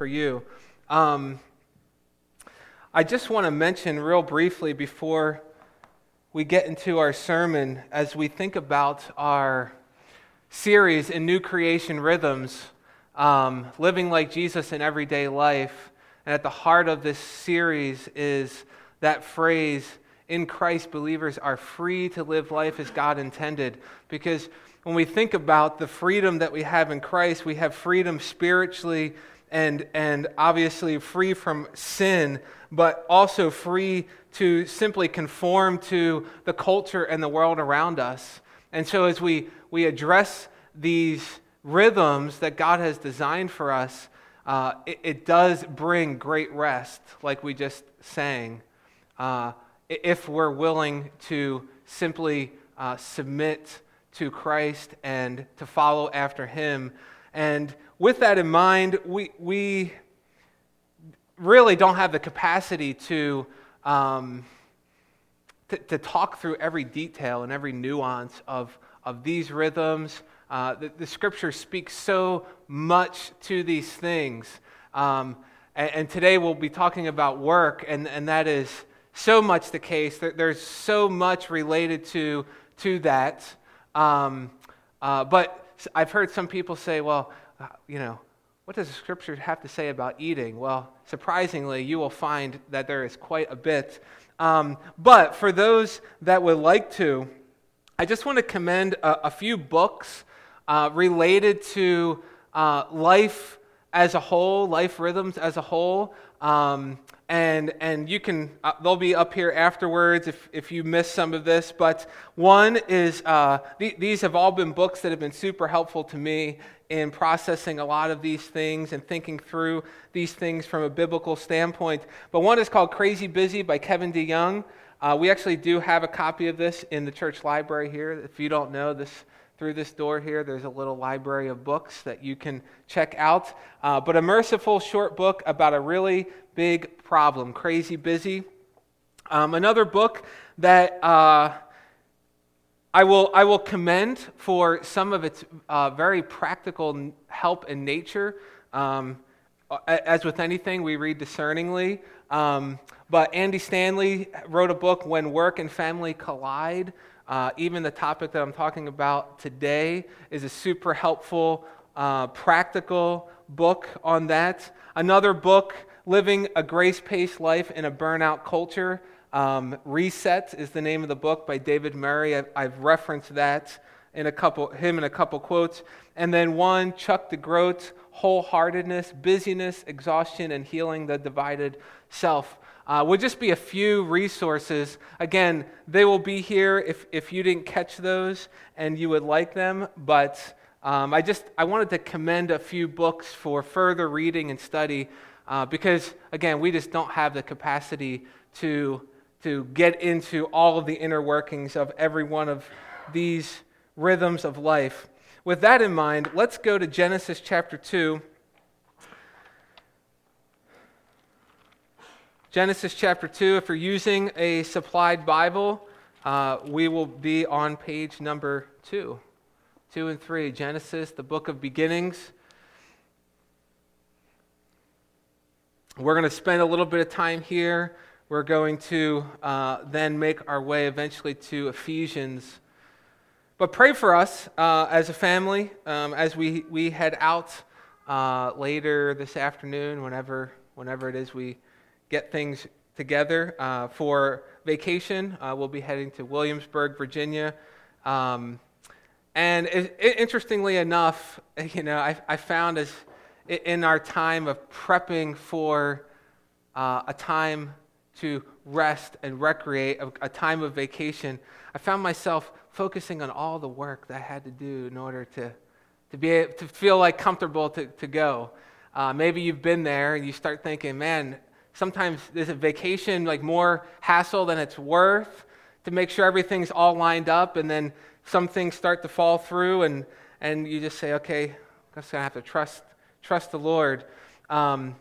for you. Um, I just want to mention real briefly before we get into our sermon as we think about our series in New Creation Rhythms, um, living like Jesus in everyday life. And at the heart of this series is that phrase, in Christ, believers are free to live life as God intended. Because when we think about the freedom that we have in Christ, we have freedom spiritually and, and obviously free from sin, but also free to simply conform to the culture and the world around us. And so, as we, we address these rhythms that God has designed for us, uh, it, it, does bring great rest, like we just sang, uh, if we're willing to simply uh, submit to Christ and to follow after Him. And with that in mind, we, we really don't have the capacity to, um, to, to, talk through every detail and every nuance of, of these rhythms. Uh, the, the scripture speaks so much to these things. Um, and, and, today we'll be talking about work, and, and that is so much the case. There, there's so much related to, to that. Um, uh, but I've heard some people say, well, uh, you know, what does the scripture have to say about eating? Well, surprisingly, you will find that there is quite a bit. Um, but for those that would like to, I just want to commend a, a few books uh, related to uh, life as a whole, life rhythms as a whole. Um, and and you can uh, they'll be up here afterwards if, if you missed some of this but one is uh, th- these have all been books that have been super helpful to me in processing a lot of these things and thinking through these things from a biblical standpoint but one is called crazy busy by kevin deyoung uh, we actually do have a copy of this in the church library here if you don't know this through this door here, there's a little library of books that you can check out. Uh, but a merciful short book about a really big problem Crazy Busy. Um, another book that uh, I, will, I will commend for some of its uh, very practical help in nature. Um, as with anything, we read discerningly. Um, but Andy Stanley wrote a book, When Work and Family Collide. Uh, even the topic that I'm talking about today is a super helpful, uh, practical book on that. Another book, Living a Grace Paced Life in a Burnout Culture. Um, Reset is the name of the book by David Murray. I've, I've, referenced that in a couple, him in a couple quotes. And then one, Chuck DeGroat, Wholeheartedness, Busyness, Exhaustion, and Healing the Divided Self uh, would just be a few resources. Again, they will be here if, if you didn't catch those and you would like them, but um, I just I wanted to commend a few books for further reading and study uh, because, again, we just don't have the capacity to, to get into all of the inner workings of every one of these rhythms of life. With that in mind, let's go to Genesis chapter 2. Genesis chapter 2, if you're using a supplied Bible, uh, we will be on page number 2. 2 and 3. Genesis, the book of beginnings. We're going to spend a little bit of time here. We're going to uh, then make our way eventually to Ephesians. But pray for us uh, as a family um, as we, we head out uh, later this afternoon, whenever, whenever it is we get things together uh, for vacation. Uh, we'll be heading to Williamsburg, Virginia. Um, and it, it, interestingly enough, you know, I, I, found as in our time of prepping for uh, a time to rest and recreate, a, a, time of vacation, I found myself focusing on all the work that I had to do in order to, to be to feel like comfortable to, to go. Uh, maybe you've been there and you start thinking, man, Sometimes is a vacation like more hassle than it's worth to make sure everything's all lined up, and then some things start to fall through, and, and you just say, okay, I'm just going to have to trust, trust the Lord. Um,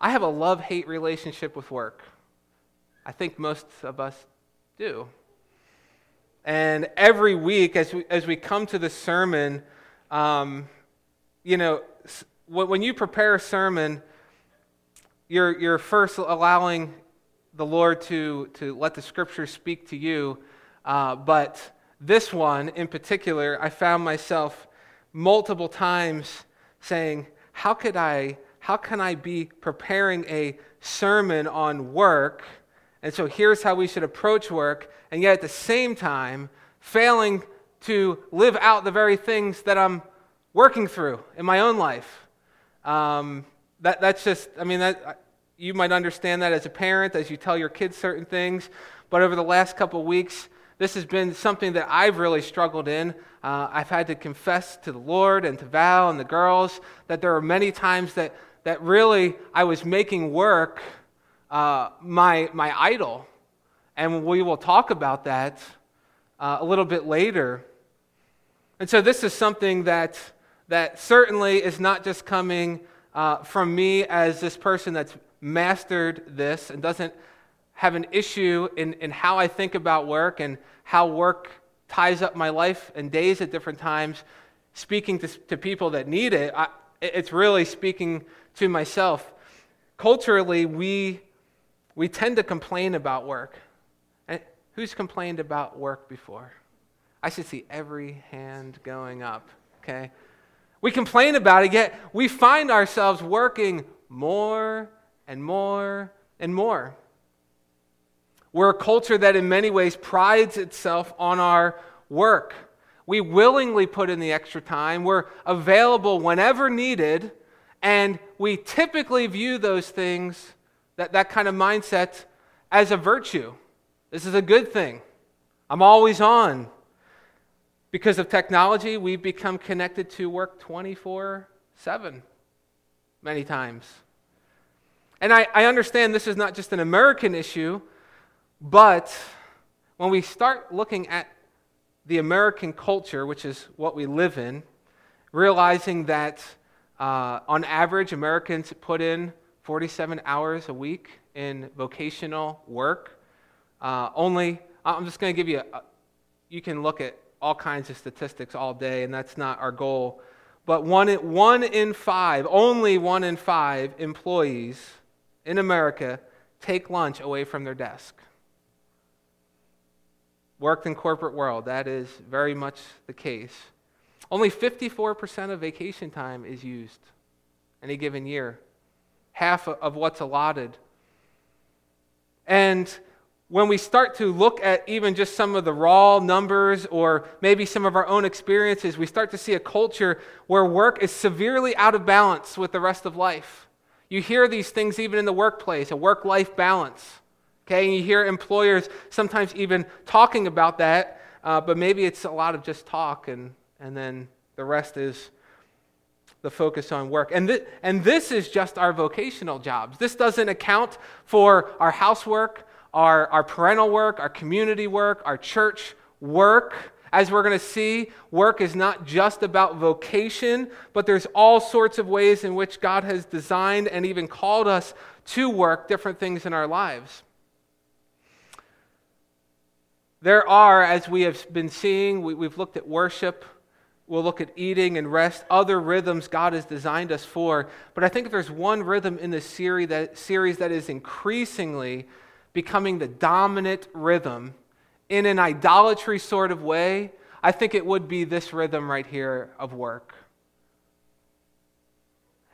I have a love hate relationship with work. I think most of us do. And every week, as we, as we come to the sermon, um, you know, when you prepare a sermon, you're, you're first allowing the Lord to, to let the scripture speak to you. Uh, but this one in particular, I found myself multiple times saying, How could I, how can I be preparing a sermon on work? And so here's how we should approach work, and yet at the same time, failing to live out the very things that I'm working through in my own life. Um, that, that's just, I mean, that, you might understand that as a parent as you tell your kids certain things. But over the last couple weeks, this has been something that I've really struggled in. Uh, I've had to confess to the Lord and to Val and the girls that there are many times that, that really I was making work uh, my, my idol. And we will talk about that uh, a little bit later. And so this is something that, that certainly is not just coming uh, from me as this person that's mastered this and doesn't have an issue in, in how I think about work and how work ties up my life and days at different times, speaking to, to people that need it, I, it's really speaking to myself. Culturally, we, we tend to complain about work. And who's complained about work before? I should see every hand going up, okay? We complain about it, yet we find ourselves working more and more and more. We're a culture that, in many ways, prides itself on our work. We willingly put in the extra time, we're available whenever needed, and we typically view those things, that, that kind of mindset, as a virtue. This is a good thing. I'm always on. Because of technology, we've become connected to work 24 7 many times. And I, I understand this is not just an American issue, but when we start looking at the American culture, which is what we live in, realizing that uh, on average, Americans put in 47 hours a week in vocational work. Uh, only, I'm just going to give you, a, you can look at all kinds of statistics all day, and that's not our goal. But one one in five, only one in five employees in America take lunch away from their desk. Worked in corporate world, that is very much the case. Only 54% of vacation time is used any given year, half of what's allotted. And when we start to look at even just some of the raw numbers or maybe some of our own experiences, we start to see a culture where work is severely out of balance with the rest of life. You hear these things even in the workplace, a work life balance. Okay, and you hear employers sometimes even talking about that, uh, but maybe it's a lot of just talk, and, and then the rest is the focus on work. And, th- and this is just our vocational jobs. This doesn't account for our housework, our, our parental work, our community work, our church work. As we're going to see, work is not just about vocation, but there's all sorts of ways in which God has designed and even called us to work different things in our lives. There are, as we have been seeing, we, have looked at worship, we'll look at eating and rest, other rhythms God has designed us for. But I think if there's one rhythm in this series that, series that is increasingly becoming the dominant rhythm in an idolatry sort of way, I think it would be this rhythm right here of work.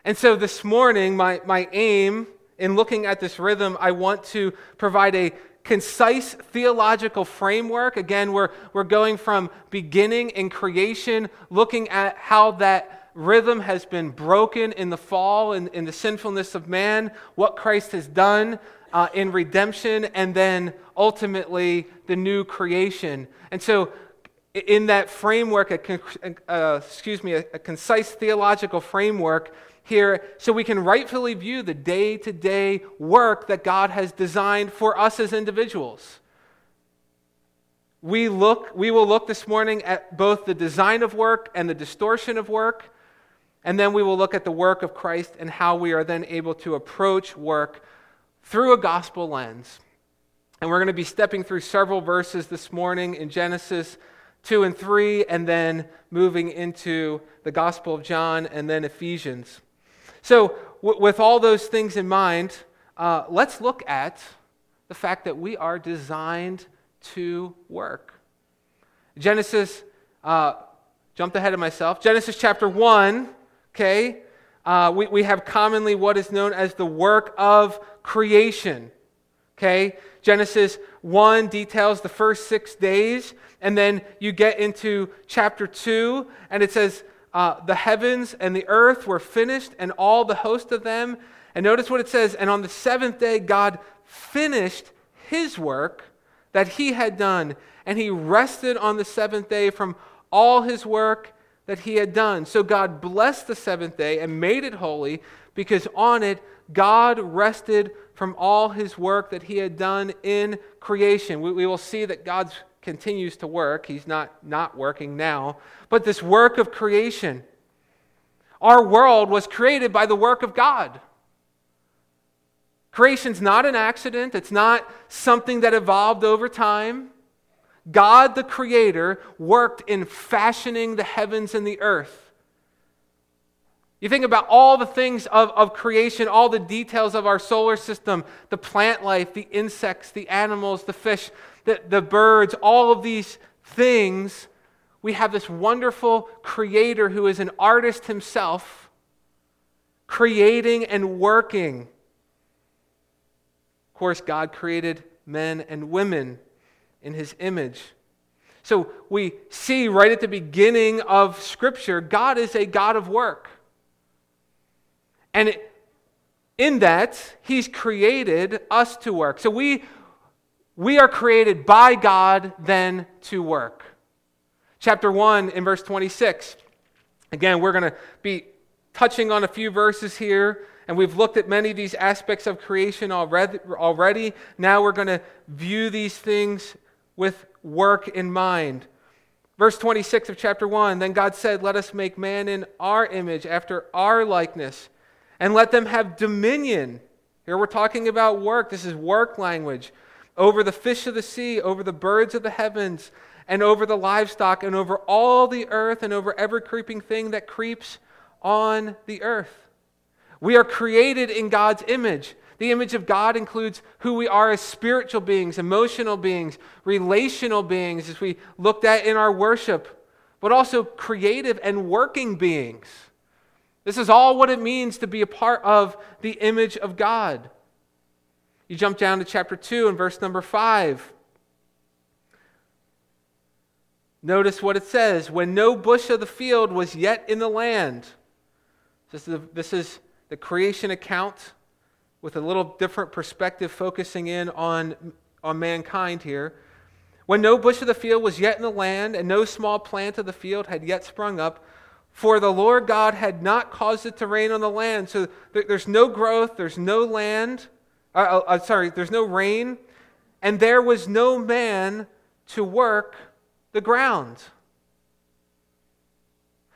And so this morning, my, my aim in looking at this rhythm, I want to provide a concise theological framework. Again, we're, we're going from beginning in creation, looking at how that rhythm has been broken in the fall and in the sinfulness of man, what Christ has done uh, in redemption, and then ultimately the new creation. And so, in that framework, a, uh, excuse me, a, a concise theological framework here, so we can rightfully view the day to day work that God has designed for us as individuals. We, look, we will look this morning at both the design of work and the distortion of work, and then we will look at the work of Christ and how we are then able to approach work through a gospel lens. And we're going to be stepping through several verses this morning in Genesis 2 and 3, and then moving into the Gospel of John and then Ephesians. So, w- with all those things in mind, uh, let's look at the fact that we are designed to work. Genesis, uh, jumped ahead of myself. Genesis chapter 1, okay, uh, we, we have commonly what is known as the work of creation. Okay? Genesis 1 details the first six days, and then you get into chapter 2, and it says, uh, The heavens and the earth were finished, and all the host of them. And notice what it says, and on the seventh day, God finished his work that he had done, and he rested on the seventh day from all his work that he had done. So God blessed the seventh day and made it holy because on it God rested from all his work that he had done in creation. We, we will see that God continues to work. He's not not working now. But this work of creation, our world was created by the work of God. Creation's not an accident, it's not something that evolved over time. God the Creator worked in fashioning the heavens and the earth. You think about all the things of, of creation, all the details of our solar system, the plant life, the insects, the animals, the fish, the, the birds, all of these things. We have this wonderful creator who is an artist himself, creating and working. Of course, God created men and women in his image. So we see right at the beginning of Scripture, God is a God of work. And in that, he's created us to work. So we, we are created by God then to work. Chapter 1 in verse 26. Again, we're going to be touching on a few verses here, and we've looked at many of these aspects of creation already. Now we're going to view these things with work in mind. Verse 26 of chapter 1 Then God said, Let us make man in our image, after our likeness, and let them have dominion. Here we're talking about work. This is work language. Over the fish of the sea, over the birds of the heavens, and over the livestock, and over all the earth, and over every creeping thing that creeps on the earth. We are created in God's image. The image of God includes who we are as spiritual beings, emotional beings, relational beings, as we looked at in our worship, but also creative and working beings. This is all what it means to be a part of the image of God. You jump down to chapter 2 and verse number 5. Notice what it says when no bush of the field was yet in the land. This is, the, this is the creation account with a little different perspective, focusing in on, on mankind here. When no bush of the field was yet in the land, and no small plant of the field had yet sprung up, for the Lord God had not caused it to rain on the land. So there's no growth, there's no land, uh, uh, uh, sorry, there's no rain, and there was no man to work the ground.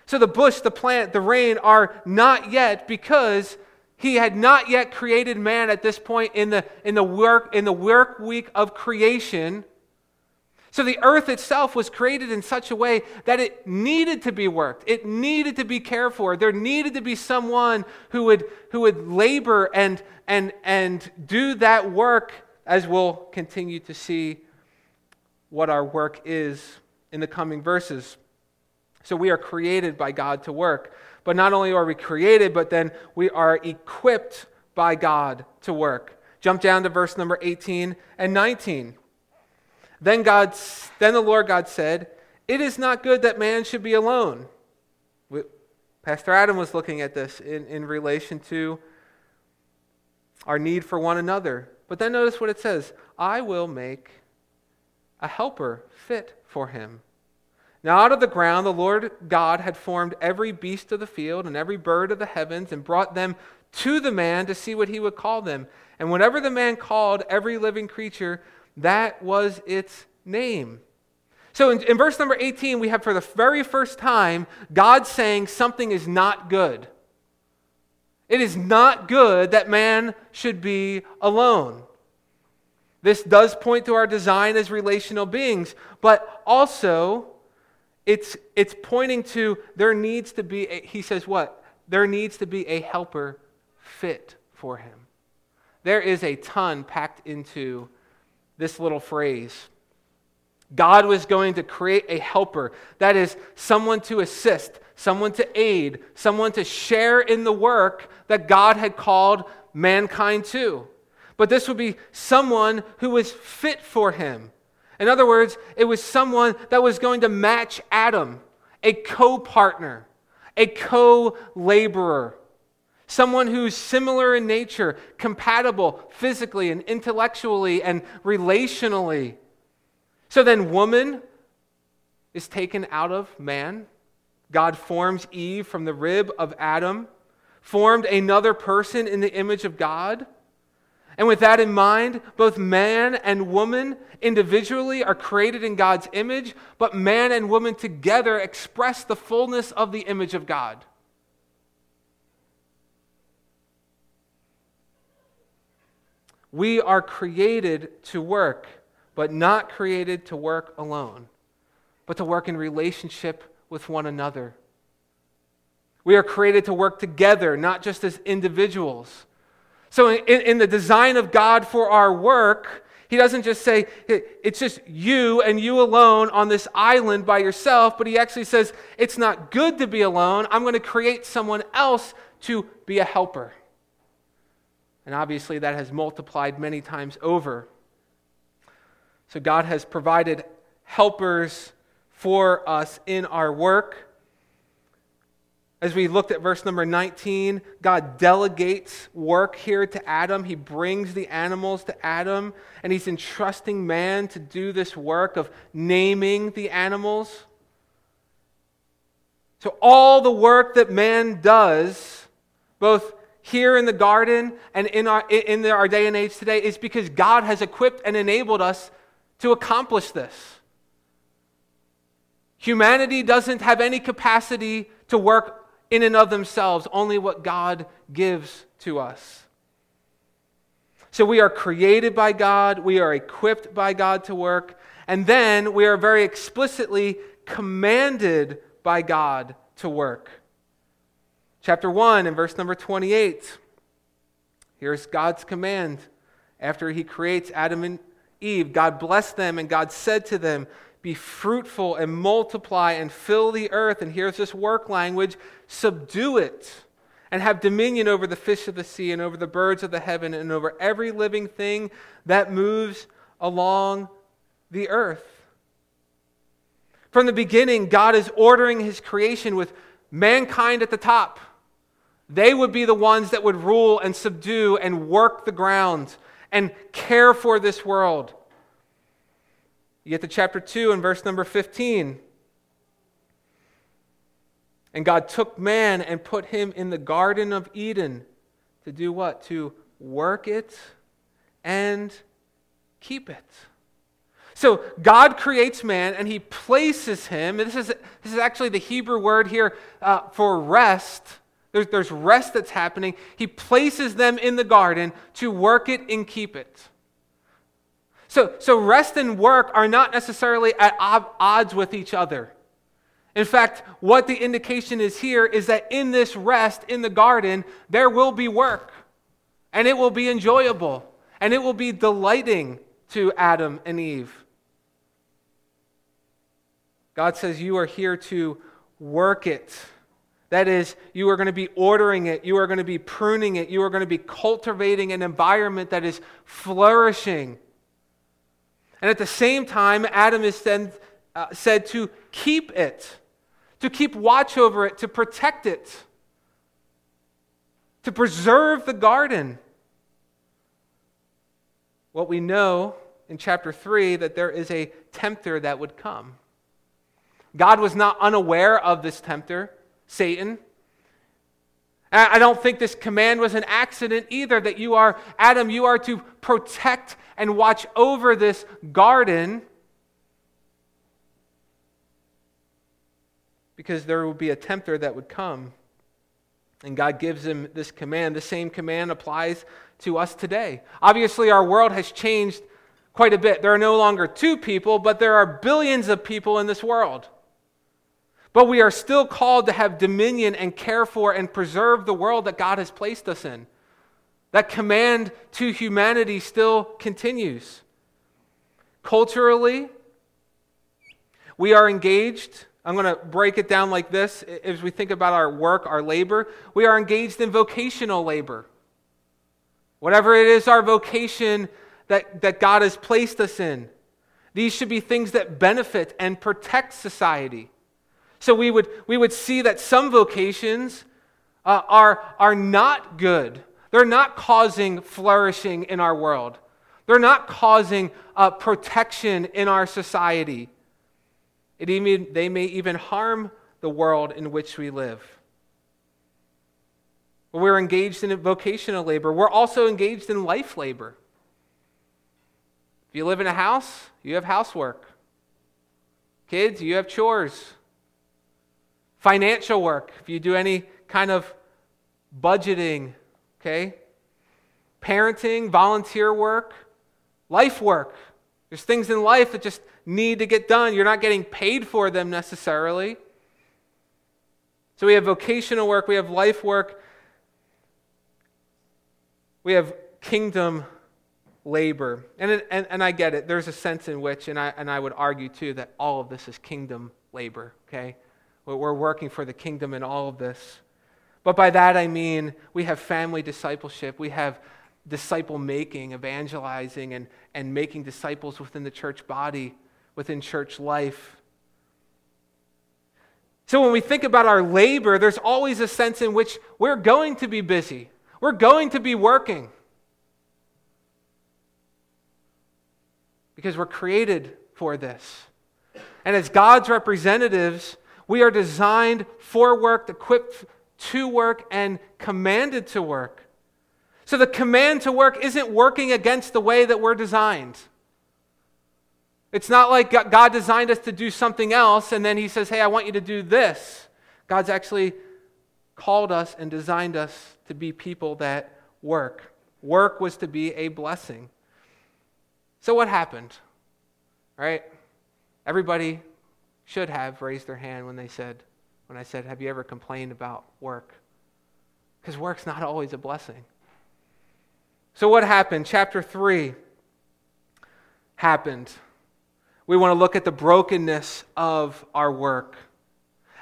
So the bush, the plant, the rain are not yet because he had not yet created man at this point in the, in the, work, in the work week of creation. So the earth itself was created in such a way that it needed to be worked. It needed to be cared for. There needed to be someone who would, who would labor and, and, and do that work, as we'll continue to see what our work is in the coming verses. So we are created by God to work. But not only are we created, but then we are equipped by God to work. Jump down to verse number 18 and 19. Then God then the Lord God said, "It is not good that man should be alone." Pastor Adam was looking at this in, in relation to our need for one another. But then notice what it says I will make a helper fit for him. Now, out of the ground, the Lord God had formed every beast of the field and every bird of the heavens and brought them to the man to see what he would call them. And whenever the man called every living creature, that was its name. So in, in, verse number 18, we have for the very first time God saying something is not good. It is not good that man should be alone. This does point to our design as relational beings, but also it's, it's pointing to there needs to be, a, he says, what? there needs to be a helper fit for him. There is a ton packed into this little phrase. God was going to create a helper, that is, someone to assist, someone to aid, someone to share in the work that God had called mankind to. But this would be someone who was fit for him. In other words, it was someone that was going to match Adam, a co partner, a co laborer, someone who's similar in nature, compatible physically and intellectually and relationally. So then, woman is taken out of man. God forms Eve from the rib of Adam, formed another person in the image of God. And with that in mind, both man and woman individually are created in God's image, but man and woman together express the fullness of the image of God. We are created to work, but not created to work alone, but to work in relationship with one another. We are created to work together, not just as individuals. So, in, in, the design of God for our work, He doesn't just say, it's just you and you alone on this island by yourself, but He actually says, it's not good to be alone. I'm going to create someone else to be a helper. And obviously, that has multiplied many times over. So, God has provided helpers for us in our work. As we looked at verse number 19, God delegates work here to Adam. He brings the animals to Adam, and he's entrusting man to do this work of naming the animals. So, all the work that man does, both here in the garden and in our, in our day and age today, is because God has equipped and enabled us to accomplish this. Humanity doesn't have any capacity to work in and of themselves, only what God gives to us. So we are created by God, we are equipped by God to work, and then we are very explicitly commanded by God to work. Chapter 1 and verse number 28. Here's God's command. After he creates Adam and Eve, God blessed them, and God said to them, be fruitful and multiply and fill the earth. And here's this work language subdue it and have dominion over the fish of the sea and over the birds of the heaven and over every living thing that moves along the earth. From the beginning, God is ordering his creation with mankind at the top. They would be the ones that would rule and subdue and work the ground and care for this world. You get to chapter 2 and verse number 15. And God took man and put him in the Garden of Eden to do what? To work it and keep it. So God creates man and he places him, this is, this is actually the Hebrew word here uh, for rest. There's, there's rest that's happening. He places them in the garden to work it and keep it. So, so rest and work are not necessarily at odds with each other. In fact, what the indication is here is that in this rest in the garden, there will be work, and it will be enjoyable, and it will be delighting to Adam and Eve. God says, You are here to work it. That is, you are going to be ordering it, you are going to be pruning it, you are going to be cultivating an environment that is flourishing and at the same time, Adam is then, uh, said to keep it, to keep watch over it, to protect it, to preserve the garden. What we know in chapter 3 that there is a tempter that would come. God was not unaware of this tempter, Satan. I don't think this command was an accident either that you are, Adam, you are to protect and watch over this garden because there will be a tempter that would come. And God gives him this command. The same command applies to us today. Obviously, our world has changed quite a bit. There are no longer two people, but there are billions of people in this world. But we are still called to have dominion and care for and preserve the world that God has placed us in. That command to humanity still continues. Culturally, we are engaged. I'm going to break it down like this as we think about our work, our labor. We are engaged in vocational labor. Whatever it is, our vocation that, that God has placed us in, these should be things that benefit and protect society. So we would, we would see that some vocations uh, are, are not good. They're not causing flourishing in our world. They're not causing uh, protection in our society. It even, they may even harm the world in which we live. We're engaged in vocational labor. We're also engaged in life labor. If you live in a house, you have housework. Kids, you have chores financial work, if you do any kind of budgeting, okay? Parenting, volunteer work, life work. There's things in life that just need to get done. You're not getting paid for them necessarily. So we have vocational work, we have life work, we have kingdom labor. And, and, and I get it. There's a sense in which, and I, and I would argue too, that all of this is kingdom labor, okay? We're working for the kingdom in all of this. But by that I mean we have family discipleship, we have disciple making, evangelizing, and, and making disciples within the church body, within church life. So when we think about our labor, there's always a sense in which we're going to be busy, we're going to be working. Because we're created for this. And as God's representatives, we are designed for work, equipped to work, and commanded to work. So the command to work isn't working against the way that we're designed. It's not like God designed us to do something else and then He says, hey, I want you to do this. God's actually called us and designed us to be people that work. Work was to be a blessing. So what happened? Right? Everybody should have raised their hand when they said, when I said, Have you ever complained about work? Because work's not always a blessing. So, what happened? Chapter 3 happened. We want to look at the brokenness of our work.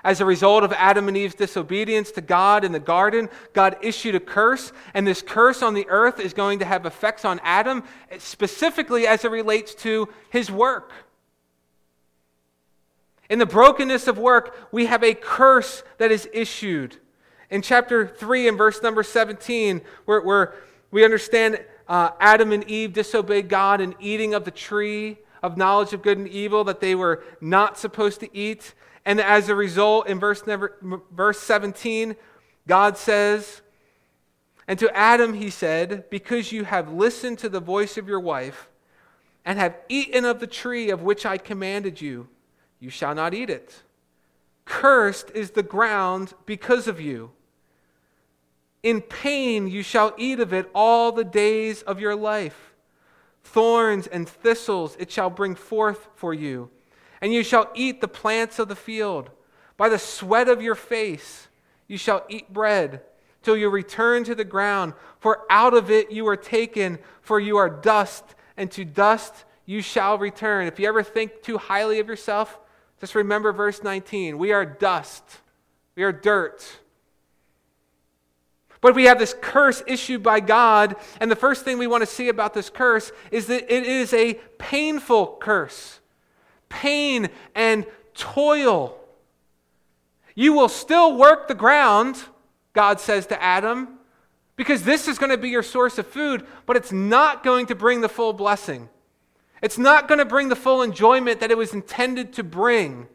As a result of Adam and Eve's disobedience to God in the garden, God issued a curse, and this curse on the earth is going to have effects on Adam, specifically as it relates to his work. In the brokenness of work, we have a curse that is issued. In chapter 3 and verse number 17, where, where we understand uh, Adam and Eve disobeyed God in eating of the tree of knowledge of good and evil that they were not supposed to eat. And as a result, in verse, verse 17, God says, And to Adam he said, Because you have listened to the voice of your wife and have eaten of the tree of which I commanded you, you shall not eat it. Cursed is the ground because of you. In pain you shall eat of it all the days of your life. Thorns and thistles it shall bring forth for you, and you shall eat the plants of the field. By the sweat of your face you shall eat bread till you return to the ground, for out of it you are taken, for you are dust, and to dust you shall return. If you ever think too highly of yourself, just remember verse 19. We are dust, we are dirt. But we have this curse issued by God, and the first thing we want to see about this curse is that it is a painful curse. Pain and toil. You will still work the ground, God says to Adam, because this is going to be your source of food, but it's not going to bring the full blessing. It's not going to bring the full enjoyment that it was intended to bring.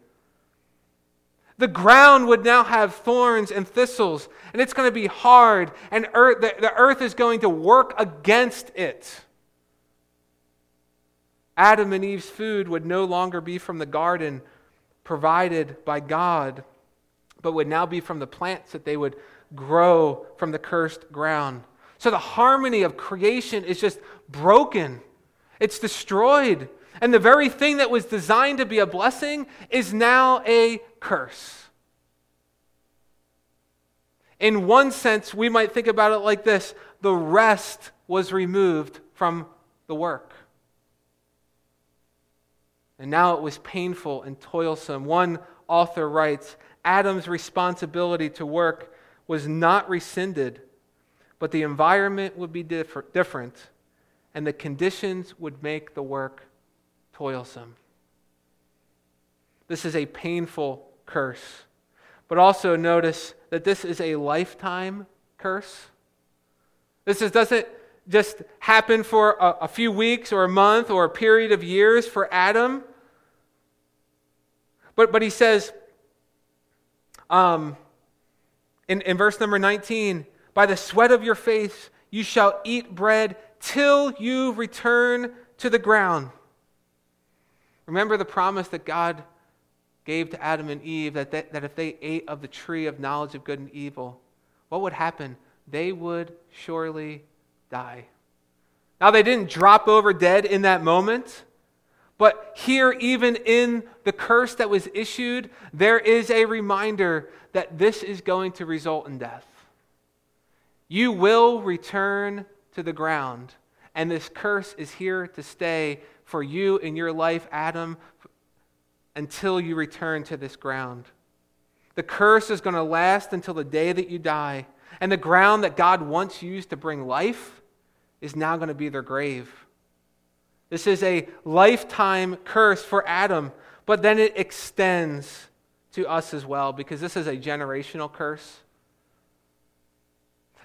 The ground would now have thorns and thistles, and it's going to be hard, and earth, the, the earth is going to work against it. Adam and Eve's food would no longer be from the garden provided by God, but would now be from the plants that they would grow from the cursed ground. So the harmony of creation is just broken. It's destroyed. And the very thing that was designed to be a blessing is now a curse. In one sense, we might think about it like this the rest was removed from the work. And now it was painful and toilsome. One author writes Adam's responsibility to work was not rescinded, but the environment would be different, and the conditions would make the work toilsome. This is a painful curse. But also notice that this is a lifetime curse. This is, doesn't just happen for a, a few weeks or a month or a period of years for Adam. But, but he says um, in, in verse number 19, by the sweat of your face you shall eat bread till you return to the ground. Remember the promise that God gave to Adam and Eve that, they, that if they ate of the tree of knowledge of good and evil, what would happen? They would surely die. Now, they didn't drop over dead in that moment, but here, even in the curse that was issued, there is a reminder that this is going to result in death. You will return to the ground, and this curse is here to stay for you in your life, Adam, until you return to this ground. The curse is going to last until the day that you die. And the ground that God once used to bring life is now going to be their grave. This is a lifetime curse for Adam, but then it extends to us as well because this is a generational curse.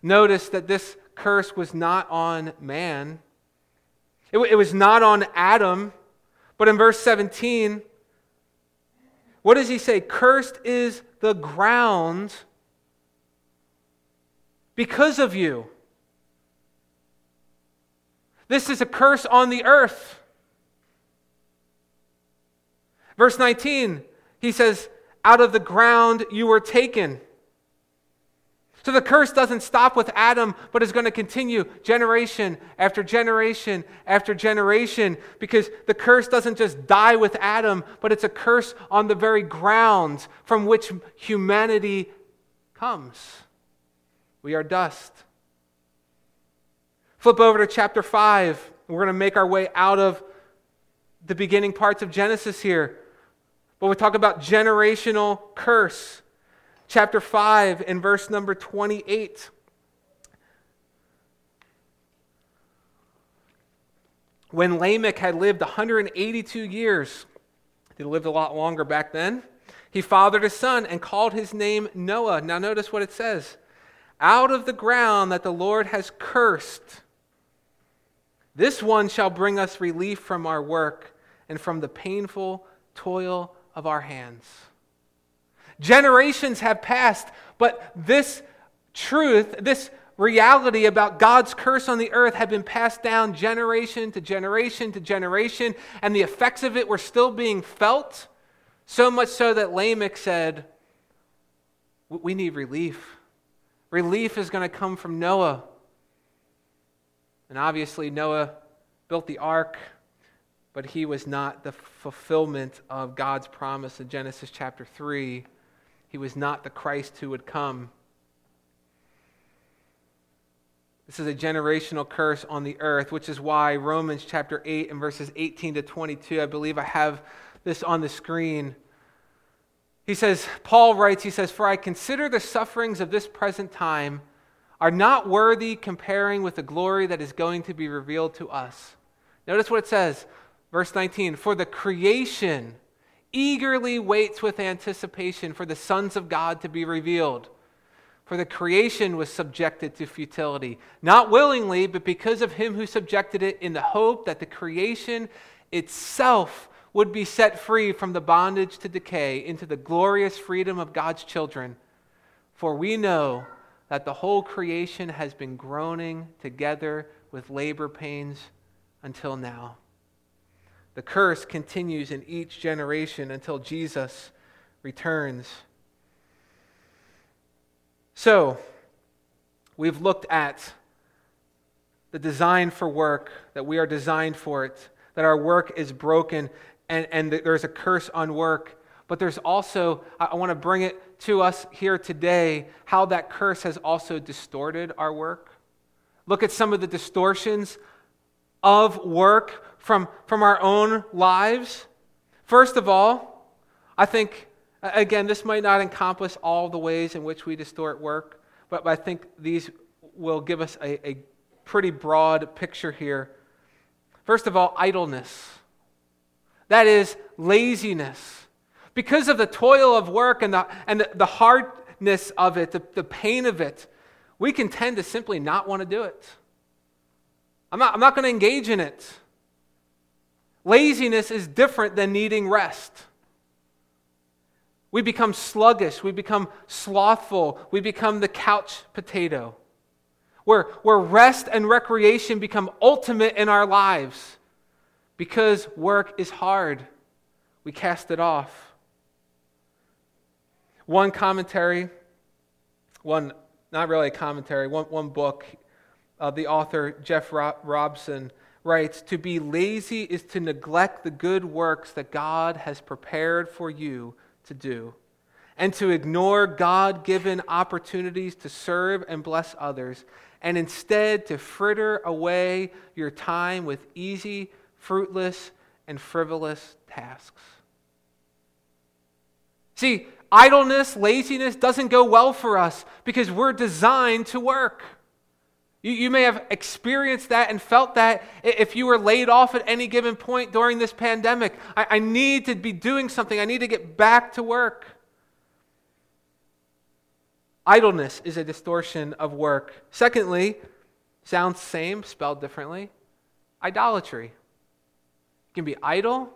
Notice that this curse was not on man, it, it was not on Adam, but in verse 17, what does he say? Cursed is the ground because of you. This is a curse on the earth. Verse 19, he says, Out of the ground you were taken. So the curse doesn't stop with Adam, but is going to continue generation after generation after generation because the curse doesn't just die with Adam, but it's a curse on the very ground from which humanity comes. We are dust. Flip over to chapter 5. We're going to make our way out of the beginning parts of Genesis here. But we talk about generational curse chapter 5 and verse number 28. When Lamech had lived 182 years, he lived a lot longer back then, he fathered a son and called his name Noah. Now, notice what it says out of the ground that the Lord has cursed. This one shall bring us relief from our work and from the painful toil of our hands. Generations have passed, but this truth, this reality about God's curse on the earth had been passed down generation to generation to generation, and the effects of it were still being felt. So much so that Lamech said, We need relief. Relief is going to come from Noah. And obviously, Noah built the ark, but he was not the fulfillment of God's promise in Genesis chapter 3 he was not the Christ who would come. This is a generational curse on the earth, which is why Romans chapter 8 and verses 18 to 22, I believe I have this on the screen. He says, Paul writes, he says, For I consider the sufferings of this present time are not worthy comparing with the glory that is going to be revealed to us. Notice what it says, verse 19 For the creation eagerly waits with anticipation for the sons of God to be revealed. For the creation was subjected to futility, not willingly, but because of him who subjected it, in the hope that the creation itself would be set free from the bondage to decay into the glorious freedom of God's children. For we know that the whole creation has been groaning together with labor pains until now. The curse continues in each generation until Jesus returns. So, we've looked at the design for work, that we are designed for it. that our work is broken and, and there's a curse on work. But there's also, I want to bring it to us here today, how that curse has also distorted our work. Look at some of the distortions of work from, from our own lives. First of all, I think, again, this might not encompass all the ways in which we distort work, but I think these will give us a, a pretty broad picture here. First of all, idleness. That is laziness. Because of the toil of work and the, and the, the hardness of it, the, the pain of it, we can tend to simply not want to do it. I'm not, I'm not going to engage in it. Laziness is different than needing rest. We become sluggish, we become slothful, we become the couch potato where, where rest and recreation become ultimate in our lives. Because work is hard, we cast it off. One commentary, one, not really a commentary, one, one book, uh, the author Jeff Robson writes To be lazy is to neglect the good works that God has prepared for you to do and to ignore God given opportunities to serve and bless others and instead to fritter away your time with easy, fruitless, and frivolous tasks. See, idleness, laziness doesn't go well for us because we're designed to work. You, you may have experienced that and felt that if you were laid off at any given point during this pandemic. I, I need to be doing something, I need to get back to work. Idleness is a distortion of work. Secondly, sounds same, spelled differently, idolatry. You can be idle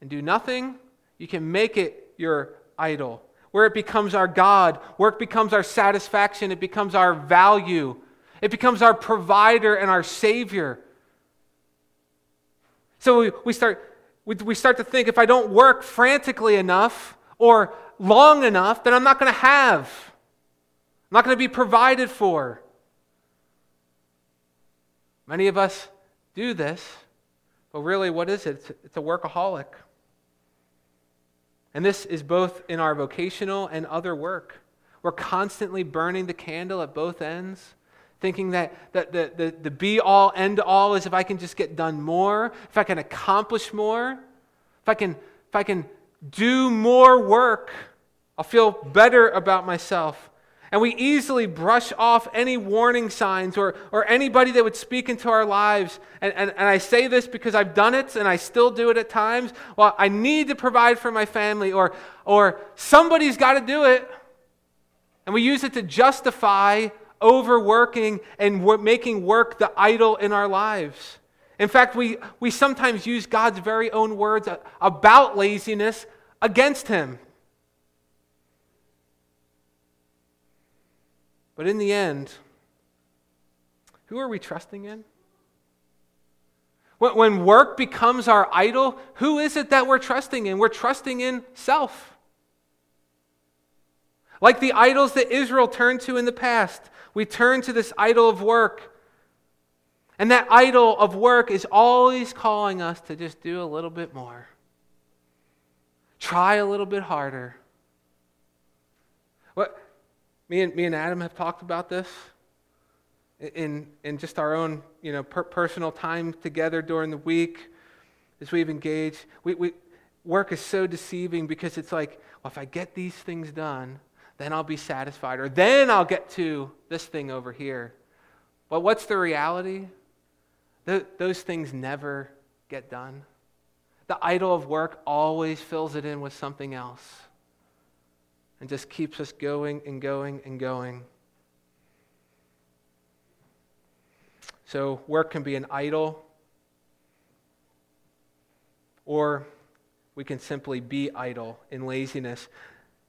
and do nothing. You can make it your idol, where it becomes our God, work becomes our satisfaction, it becomes our value, it becomes our provider and our Savior. So we, we, start, we, we start to think if I don't work frantically enough or long enough then I'm not going to have. I'm not going to be provided for. Many of us do this, but really, what is it? It's a workaholic. And this is both in our vocational and other work. We're constantly burning the candle at both ends, thinking that, that the, the, the be all, end all is if I can just get done more, if I can accomplish more, if I can, if I can do more work I'll feel better about myself. And we easily brush off any warning signs or, or anybody that would speak into our lives. And, and, and I say this because I've done it and I still do it at times. Well, I need to provide for my family, or, or somebody's got to do it. And we use it to justify overworking and making work the idol in our lives. In fact, we, we sometimes use God's very own words about laziness against Him. But in the end, who are we trusting in? When work becomes our idol, who is it that we're trusting in? We're trusting in self. Like the idols that Israel turned to in the past, we turn to this idol of work. And that idol of work is always calling us to just do a little bit more, try a little bit harder. What, me and, me and Adam have talked about this in, in just our own you know, per- personal time together during the week as we've engaged. We, we, work is so deceiving because it's like, well, if I get these things done, then I'll be satisfied, or then I'll get to this thing over here. But what's the reality? Th- those things never get done. The idol of work always fills it in with something else and just keeps us going and going and going. So, work can be an idol, or we can simply be idle in laziness.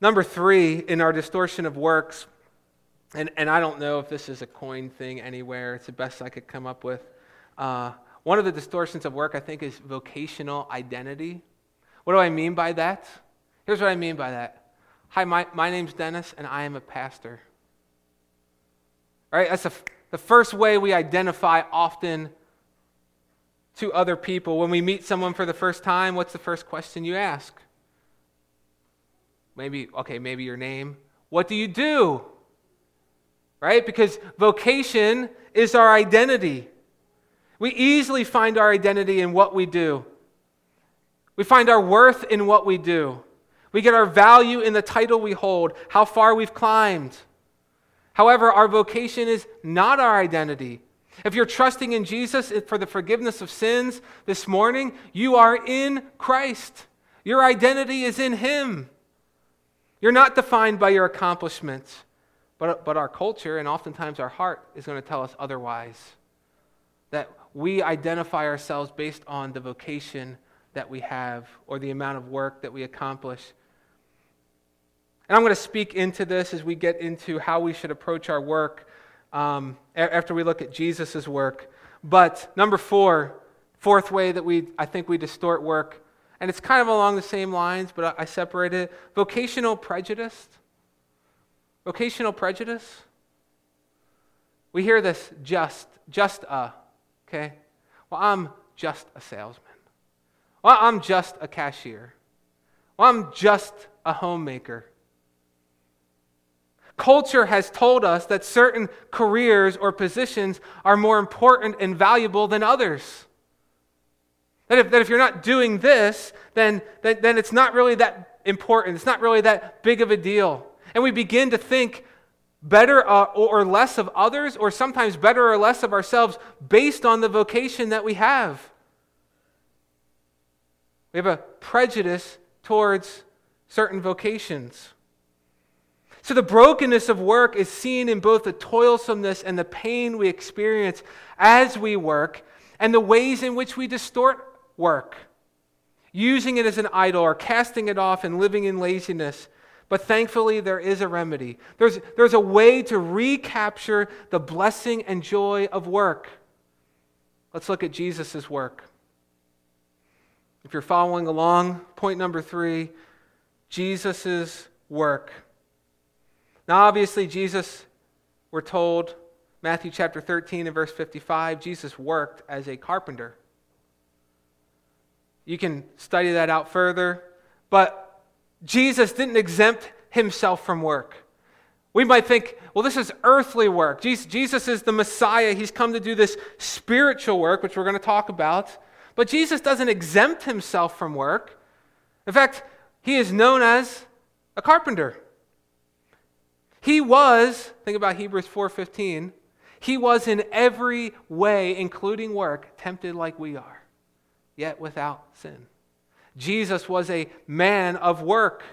Number three, in our distortion of works, and, and I don't know if this is a coin thing anywhere, it's the best I could come up with. Uh, one of the distortions of work, I think, is vocational identity. What do I mean by that? Here's what I mean by that Hi, my, my name's Dennis, and I am a pastor. All right, that's the, the first way we identify often to other people. When we meet someone for the first time, what's the first question you ask? Maybe, okay, maybe your name. What do you do? Right? Because vocation is our identity. We easily find our identity in what we do. We find our worth in what we do. We get our value in the title we hold, how far we've climbed. However, our vocation is not our identity. If you're trusting in Jesus for the forgiveness of sins this morning, you are in Christ. Your identity is in Him. You're not defined by your accomplishments, but, but our culture and oftentimes our heart is going to tell us otherwise. That we identify ourselves based on the vocation that we have or the amount of work that we accomplish. And I'm going to speak into this as we get into how we should approach our work um, after we look at Jesus' work. But number four, fourth way that we, I think we distort work, and it's kind of along the same lines, but I, I separate it vocational prejudice. Vocational prejudice. We hear this just, just a, okay? Well, I'm just a salesman. Well, I'm just a cashier. Well, I'm just a homemaker. Culture has told us that certain careers or positions are more important and valuable than others. That if, that if you're not doing this, then, then, then it's not really that important. It's not really that big of a deal. And we begin to think better uh, or less of others, or sometimes better or less of ourselves based on the vocation that we have. We have a prejudice towards certain vocations. So, the brokenness of work is seen in both the toilsomeness and the pain we experience as we work, and the ways in which we distort work, using it as an idol or casting it off and living in laziness. But thankfully, there is a remedy. There's, there's a way to recapture the blessing and joy of work. Let's look at Jesus' work. If you're following along, point number three Jesus' work. Now, obviously, Jesus, we're told, Matthew chapter 13 and verse 55, Jesus worked as a carpenter. You can study that out further, but Jesus didn't exempt himself from work. We might think, well, this is earthly work. Jesus is the Messiah. He's come to do this spiritual work, which we're going to talk about. But Jesus doesn't exempt himself from work. In fact, he is known as a carpenter. He was, think about Hebrews 4:15, he was in every way including work tempted like we are, yet without sin. Jesus was a man of work,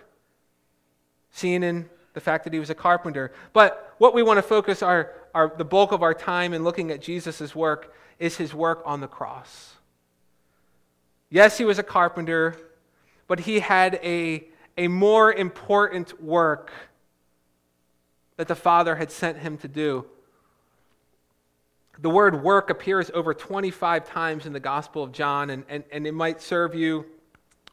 seen in the fact that he was a carpenter. But what we want to focus our, our the bulk of our time in looking at Jesus' work is his work on the cross. Yes, he was a carpenter, but he had a, a more important work that the Father had sent him to do. The word work appears over 25 times in the Gospel of John, and, and, and it might serve you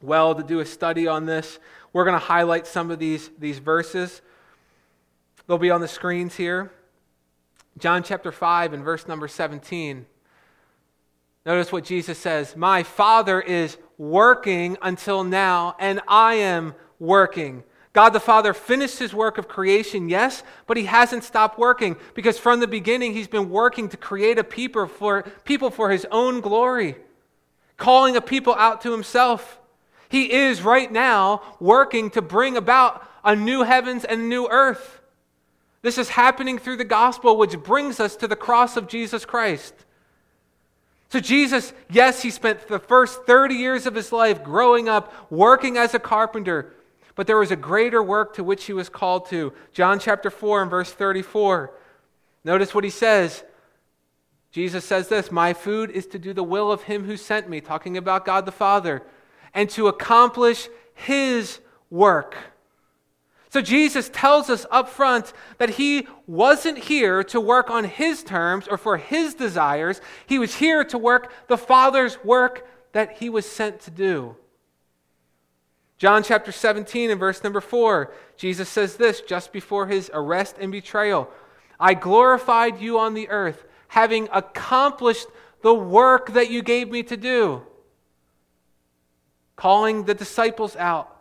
well to do a study on this. We're going to highlight some of these, these verses. They'll be on the screens here. John chapter 5 and verse number 17. Notice what Jesus says My Father is working until now, and I am working. God the Father finished his work of creation, yes, but he hasn't stopped working because from the beginning he's been working to create a people for, people for his own glory, calling a people out to himself. He is right now working to bring about a new heavens and new earth. This is happening through the gospel, which brings us to the cross of Jesus Christ. So, Jesus, yes, he spent the first 30 years of his life growing up, working as a carpenter, but there was a greater work to which he was called to. John chapter 4 and verse 34. Notice what he says. Jesus says this My food is to do the will of him who sent me, talking about God the Father, and to accomplish his work. So Jesus tells us up front that he wasn't here to work on his terms or for his desires. He was here to work the Father's work that he was sent to do. John chapter 17 and verse number 4, Jesus says this just before his arrest and betrayal I glorified you on the earth, having accomplished the work that you gave me to do. Calling the disciples out.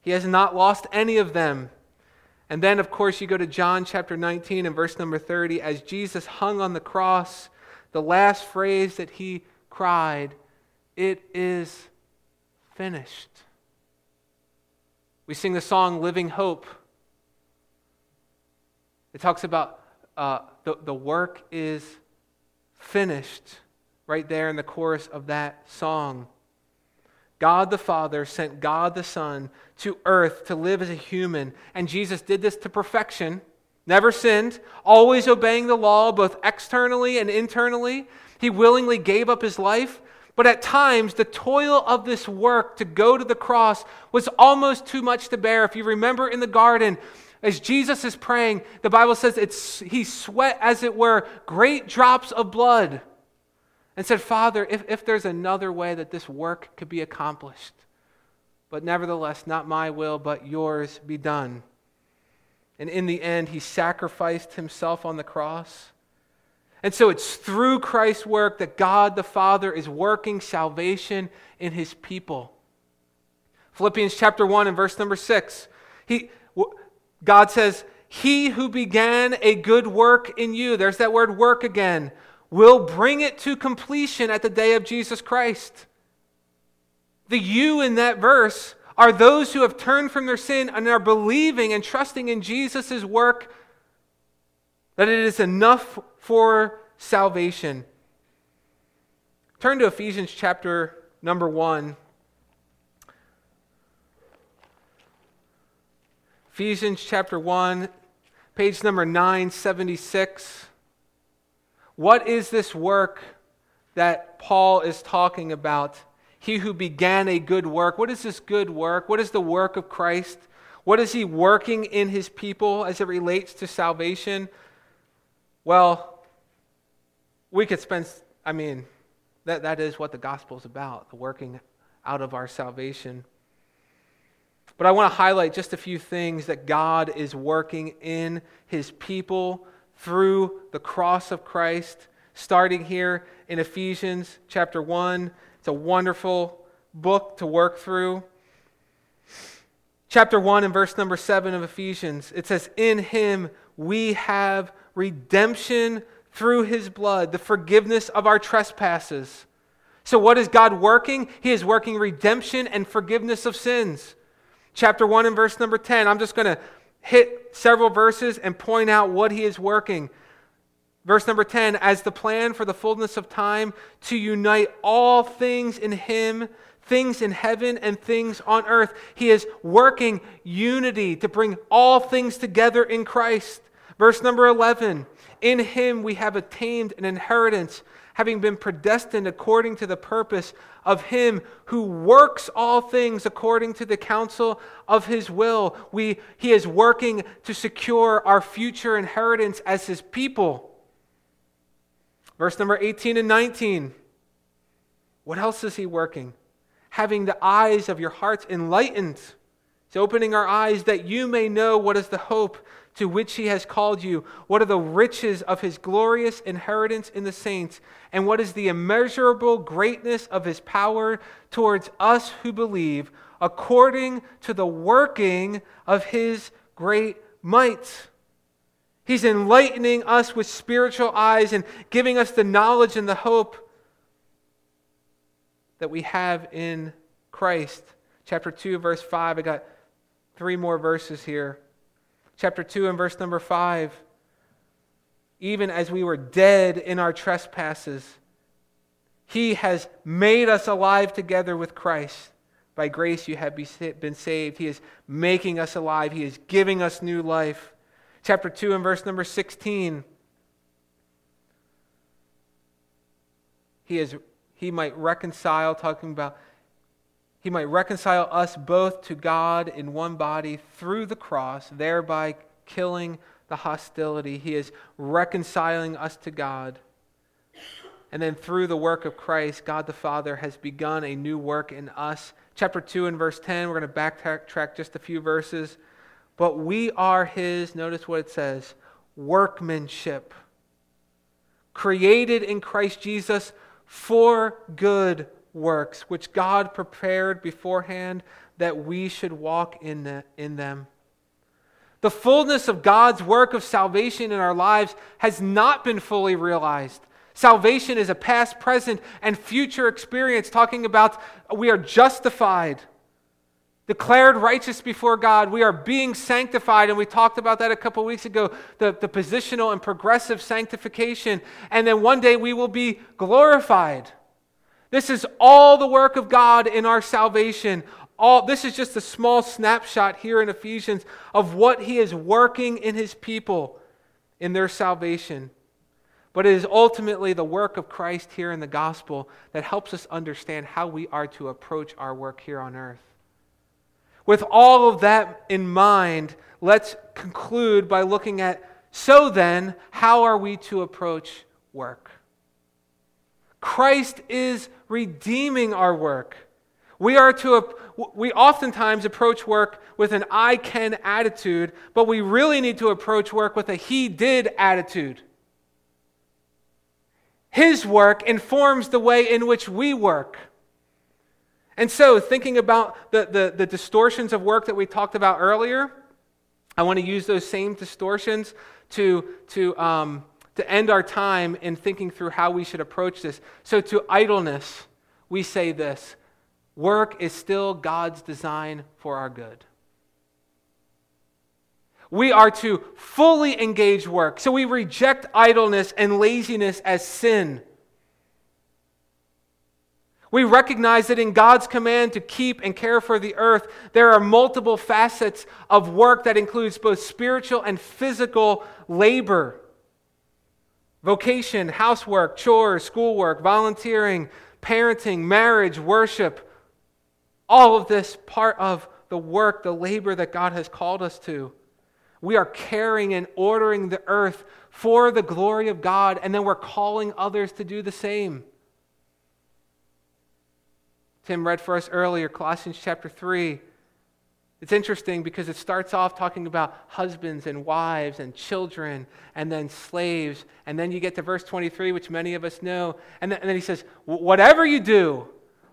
He has not lost any of them. And then, of course, you go to John chapter 19 and verse number 30. As Jesus hung on the cross, the last phrase that he cried, It is finished. We sing the song Living Hope. It talks about uh, the, the work is finished right there in the chorus of that song. God the Father sent God the Son to earth to live as a human, and Jesus did this to perfection, never sinned, always obeying the law, both externally and internally. He willingly gave up his life, but at times the toil of this work to go to the cross was almost too much to bear. If you remember in the garden, as Jesus is praying, the Bible says it's, he sweat, as it were, great drops of blood and said, Father, if, if there's another way that this work could be accomplished, but nevertheless, not my will, but yours be done. And in the end, he sacrificed himself on the cross. And so it's through Christ's work that God the Father is working salvation in his people. Philippians chapter 1 and verse number 6. He, God says, He who began a good work in you, there's that word work again, will bring it to completion at the day of Jesus Christ. The you in that verse are those who have turned from their sin and are believing and trusting in Jesus' work that it is enough for salvation. Turn to Ephesians chapter number 1. Ephesians chapter 1, page number 976. What is this work that Paul is talking about? He who began a good work. What is this good work? What is the work of Christ? What is he working in his people as it relates to salvation? Well, we could spend, I mean, that, that is what the gospel is about, the working out of our salvation. But I want to highlight just a few things that God is working in his people through the cross of Christ, starting here in Ephesians chapter 1. It's a wonderful book to work through. Chapter 1 and verse number 7 of Ephesians, it says, In him we have redemption through his blood, the forgiveness of our trespasses. So, what is God working? He is working redemption and forgiveness of sins. Chapter 1 and verse number 10, I'm just going to hit several verses and point out what he is working. Verse number 10 as the plan for the fullness of time to unite all things in him, things in heaven and things on earth. He is working unity to bring all things together in Christ. Verse number 11 in him we have attained an inheritance having been predestined according to the purpose of him who works all things according to the counsel of his will. We, he is working to secure our future inheritance as his people. Verse number 18 and 19. What else is he working? Having the eyes of your hearts enlightened. He's opening our eyes that you may know what is the hope to which he has called you? What are the riches of his glorious inheritance in the saints? And what is the immeasurable greatness of his power towards us who believe, according to the working of his great might? He's enlightening us with spiritual eyes and giving us the knowledge and the hope that we have in Christ. Chapter 2, verse 5. I got three more verses here chapter 2 and verse number 5. Even as we were dead in our trespasses, he has made us alive together with Christ. By grace you have been saved. He is making us alive. He is giving us new life. Chapter 2 and verse number 16. He, is, he might reconcile, talking about he might reconcile us both to God in one body through the cross, thereby killing the hostility. He is reconciling us to God. And then through the work of Christ, God the Father has begun a new work in us. Chapter 2 and verse 10, we're going to backtrack just a few verses. But we are His, notice what it says, workmanship, created in Christ Jesus for good works, which God prepared beforehand that we should walk in, the, in them. The fullness of God's work of salvation in our lives has not been fully realized. Salvation is a past, present, and future experience, talking about we are justified, declared righteous before God. We are being sanctified, and we talked about that a couple weeks ago the, the positional and progressive sanctification. And then one day we will be glorified. This is all the work of God in our salvation. All, this is just a small snapshot here in Ephesians of what he is working in his people in their salvation. But it is ultimately the work of Christ here in the gospel that helps us understand how we are to approach our work here on earth. With all of that in mind, let's conclude by looking at so then, how are we to approach work? Christ is redeeming our work. We are to we oftentimes approach work with an I can attitude, but we really need to approach work with a he did attitude. His work informs the way in which we work. And so, thinking about the, the, the distortions of work that we talked about earlier, I want to use those same distortions to, to, um, to end our time in thinking through how we should approach this. So, to idleness, we say this Work is still God's design for our good. We are to fully engage work. So we reject idleness and laziness as sin. We recognize that in God's command to keep and care for the earth, there are multiple facets of work that includes both spiritual and physical labor vocation, housework, chores, schoolwork, volunteering, parenting, marriage, worship, all of this part of the work, the labor that God has called us to. We are caring and ordering the earth for the glory of God, and then we're calling others to do the same. Tim read for us earlier, Colossians chapter 3. It's interesting because it starts off talking about husbands and wives and children and then slaves. And then you get to verse 23, which many of us know. And then, and then he says, Whatever you do,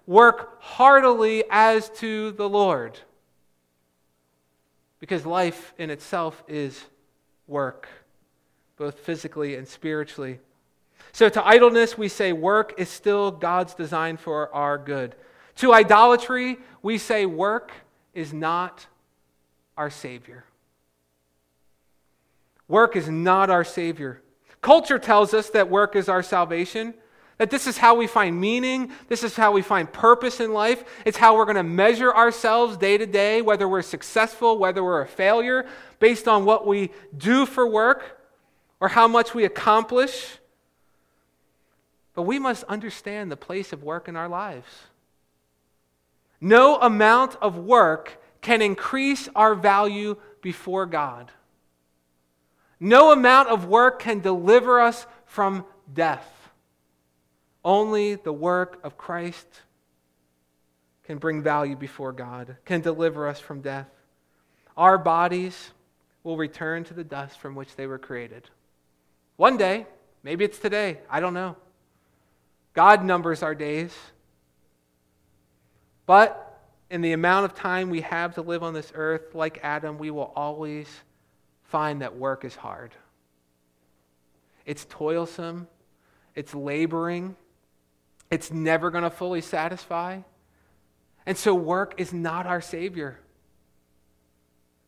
work heartily as to the Lord. Because life in itself is work, both physically and spiritually. So to idleness, we say work is still God's design for our good. To idolatry, we say work is not our Savior. Work is not our Savior. Culture tells us that work is our salvation. That this is how we find meaning, this is how we find purpose in life. It's how we're going to measure ourselves day to day, whether we're successful, whether we're a failure, based on what we do for work or how much we accomplish. But we must understand the place of work in our lives. No amount of work can increase our value before God. No amount of work can deliver us from death. Only the work of Christ can bring value before God, can deliver us from death. Our bodies will return to the dust from which they were created. One day, maybe it's today, I don't know. God numbers our days. But in the amount of time we have to live on this earth, like Adam, we will always find that work is hard. It's toilsome, it's laboring, it's never going to fully satisfy. And so, work is not our Savior.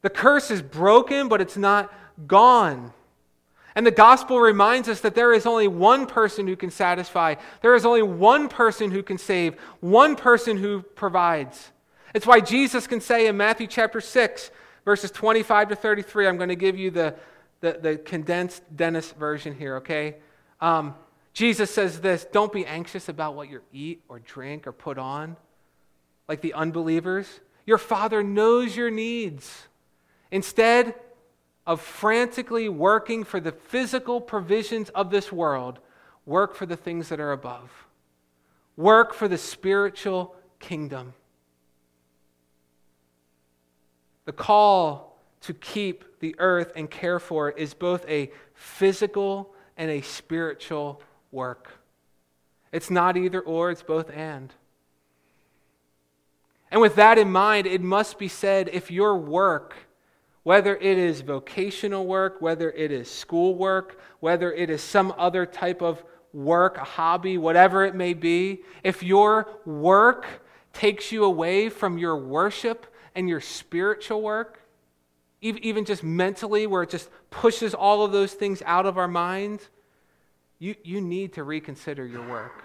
The curse is broken, but it's not gone. And the gospel reminds us that there is only one person who can satisfy, there is only one person who can save, one person who provides. It's why Jesus can say in Matthew chapter 6, verses 25 to 33, I'm going to give you the, the, the condensed Dennis version here, okay? Um, Jesus says this don't be anxious about what you eat or drink or put on, like the unbelievers. Your Father knows your needs. Instead of frantically working for the physical provisions of this world, work for the things that are above. Work for the spiritual kingdom. The call to keep the earth and care for it is both a physical and a spiritual work. It's not either or, it's both and. And with that in mind, it must be said if your work, whether it is vocational work, whether it is school work, whether it is some other type of work, a hobby, whatever it may be, if your work takes you away from your worship and your spiritual work, even just mentally, where it just pushes all of those things out of our mind, you, you need to reconsider your work.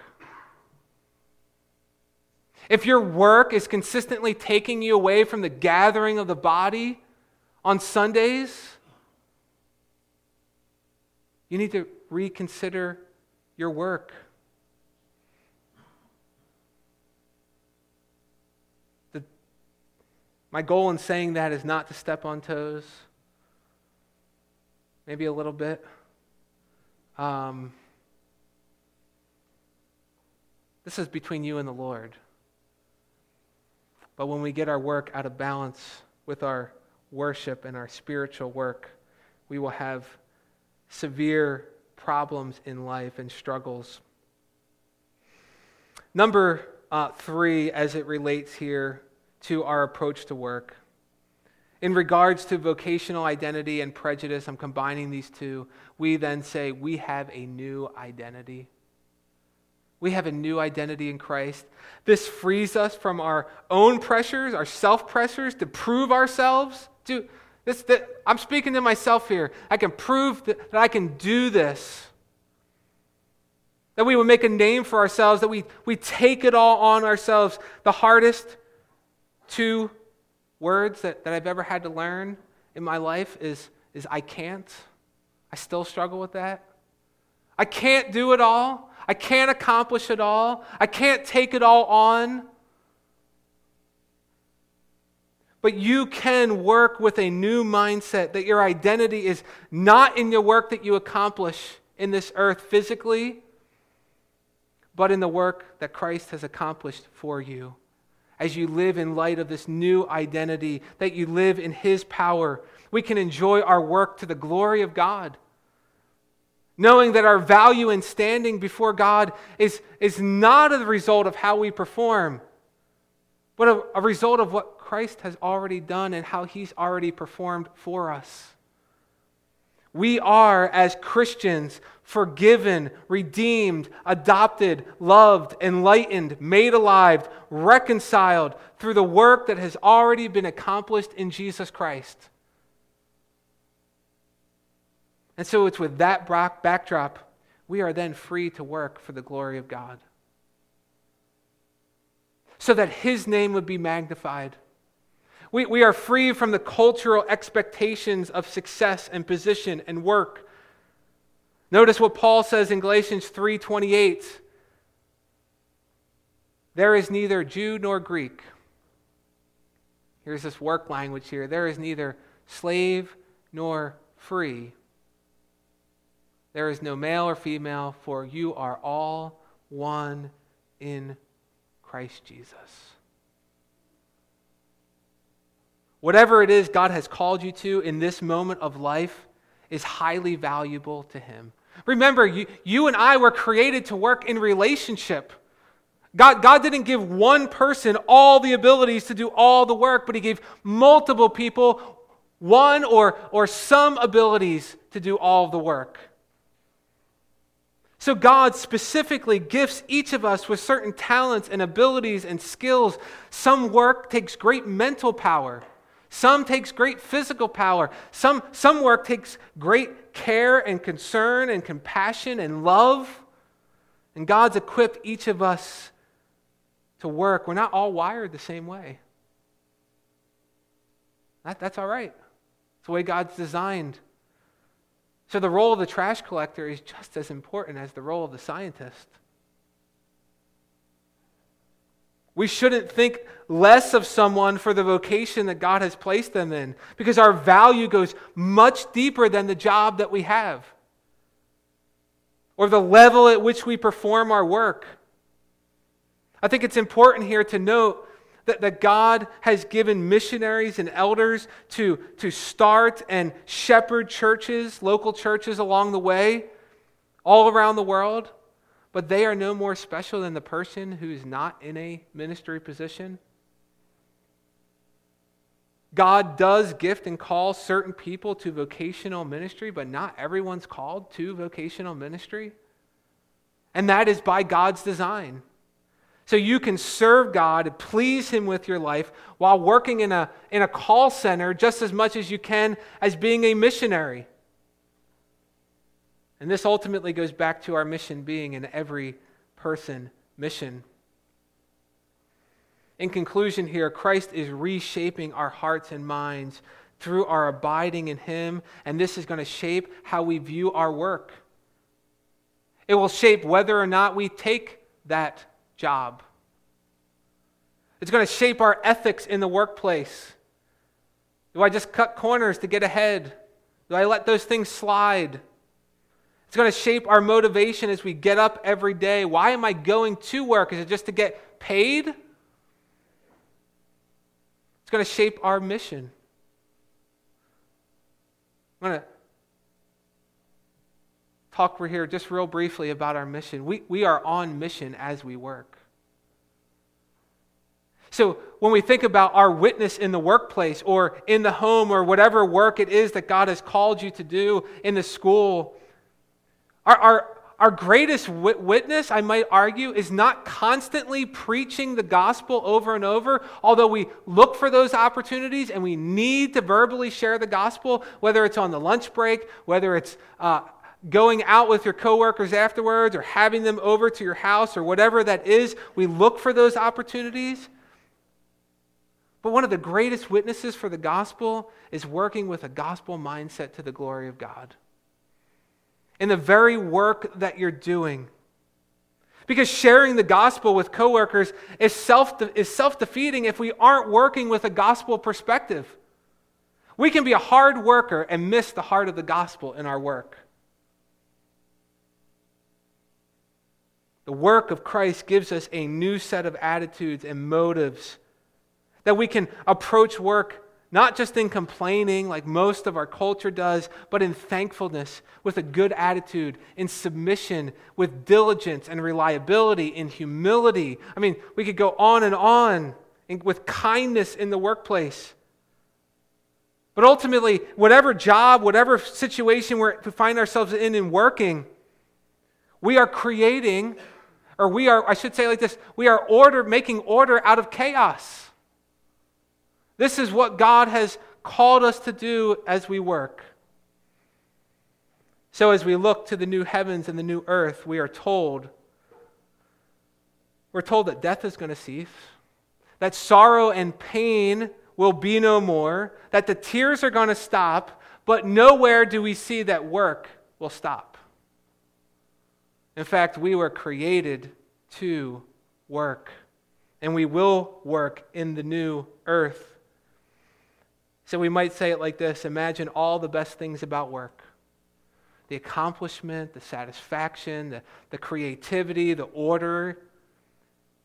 If your work is consistently taking you away from the gathering of the body on Sundays, you need to reconsider your work. The, my goal in saying that is not to step on toes, maybe a little bit. Um, this is between you and the Lord. But when we get our work out of balance with our worship and our spiritual work, we will have severe problems in life and struggles. Number uh, three, as it relates here to our approach to work. In regards to vocational identity and prejudice, I'm combining these two. We then say we have a new identity. We have a new identity in Christ. This frees us from our own pressures, our self pressures to prove ourselves. To, this, that, I'm speaking to myself here. I can prove that, that I can do this. That we would make a name for ourselves, that we, we take it all on ourselves. The hardest two words that, that I've ever had to learn in my life is, is I can't. I still struggle with that. I can't do it all. I can't accomplish it all. I can't take it all on. But you can work with a new mindset that your identity is not in your work that you accomplish in this earth physically, but in the work that Christ has accomplished for you. As you live in light of this new identity, that you live in His power, we can enjoy our work to the glory of God knowing that our value and standing before God is, is not a result of how we perform, but a, a result of what Christ has already done and how he's already performed for us. We are, as Christians, forgiven, redeemed, adopted, loved, enlightened, made alive, reconciled through the work that has already been accomplished in Jesus Christ. And so it's with that backdrop, we are then free to work for the glory of God. So that His name would be magnified. We, we are free from the cultural expectations of success and position and work. Notice what Paul says in Galatians 3:28. There is neither Jew nor Greek. Here's this work language here. There is neither slave nor free. There is no male or female, for you are all one in Christ Jesus. Whatever it is God has called you to in this moment of life is highly valuable to Him. Remember, you, you and I were created to work in relationship. God, God didn't give one person all the abilities to do all the work, but He gave multiple people one or, or some abilities to do all the work. So, God specifically gifts each of us with certain talents and abilities and skills. Some work takes great mental power, some takes great physical power, some, some work takes great care and concern and compassion and love. And God's equipped each of us to work. We're not all wired the same way. That, that's all right. It's the way God's designed so the role of the trash collector is just as important as the role of the scientist. We shouldn't think less of someone for the vocation that God has placed them in because our value goes much deeper than the job that we have or the level at which we perform our work. I think it's important here to note that, that God has given missionaries and elders to, to start and shepherd churches, local churches along the way. all around the world, but they are no more special than the person who is not in a ministry position. God does gift and call certain people to vocational ministry, but not everyone's called to vocational ministry. And that is by God's design. So you can serve God and please Him with your life while working in a, in a call center just as much as you can as being a missionary. And this ultimately goes back to our mission being an every person mission. In conclusion, here, Christ is reshaping our hearts and minds through our abiding in Him, and this is going to shape how we view our work. It will shape whether or not we take that job. It's going to shape our ethics in the workplace. Do I just cut corners to get ahead? Do I let those things slide? It's going to shape our motivation as we get up every day. Why am I going to work? Is it just to get paid? It's going to shape our mission. I'm going to talk here just real briefly about our mission. We, we are on mission as we work. So, when we think about our witness in the workplace or in the home or whatever work it is that God has called you to do in the school, our, our, our greatest witness, I might argue, is not constantly preaching the gospel over and over, although we look for those opportunities and we need to verbally share the gospel, whether it's on the lunch break, whether it's uh, going out with your coworkers afterwards, or having them over to your house, or whatever that is. We look for those opportunities. But one of the greatest witnesses for the gospel is working with a gospel mindset to the glory of God. In the very work that you're doing. Because sharing the gospel with coworkers is self is self-defeating if we aren't working with a gospel perspective. We can be a hard worker and miss the heart of the gospel in our work. The work of Christ gives us a new set of attitudes and motives that we can approach work not just in complaining like most of our culture does, but in thankfulness, with a good attitude, in submission, with diligence and reliability, in humility. I mean, we could go on and on with kindness in the workplace. But ultimately, whatever job, whatever situation we find ourselves in in working, we are creating, or we are, I should say like this, we are order, making order out of chaos. This is what God has called us to do as we work. So, as we look to the new heavens and the new earth, we are told we're told that death is going to cease, that sorrow and pain will be no more, that the tears are going to stop, but nowhere do we see that work will stop. In fact, we were created to work, and we will work in the new earth. So we might say it like this Imagine all the best things about work the accomplishment, the satisfaction, the, the creativity, the order.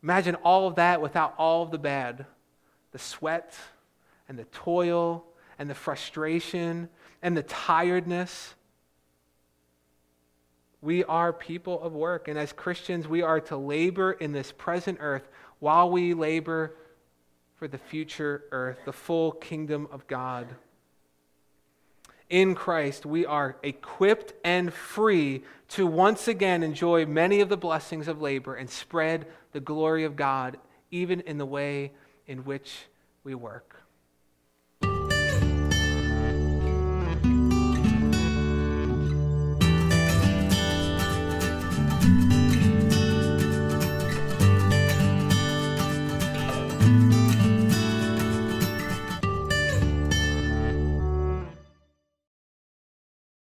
Imagine all of that without all of the bad the sweat and the toil and the frustration and the tiredness. We are people of work, and as Christians, we are to labor in this present earth while we labor for the future earth, the full kingdom of God. In Christ, we are equipped and free to once again enjoy many of the blessings of labor and spread the glory of God, even in the way in which we work.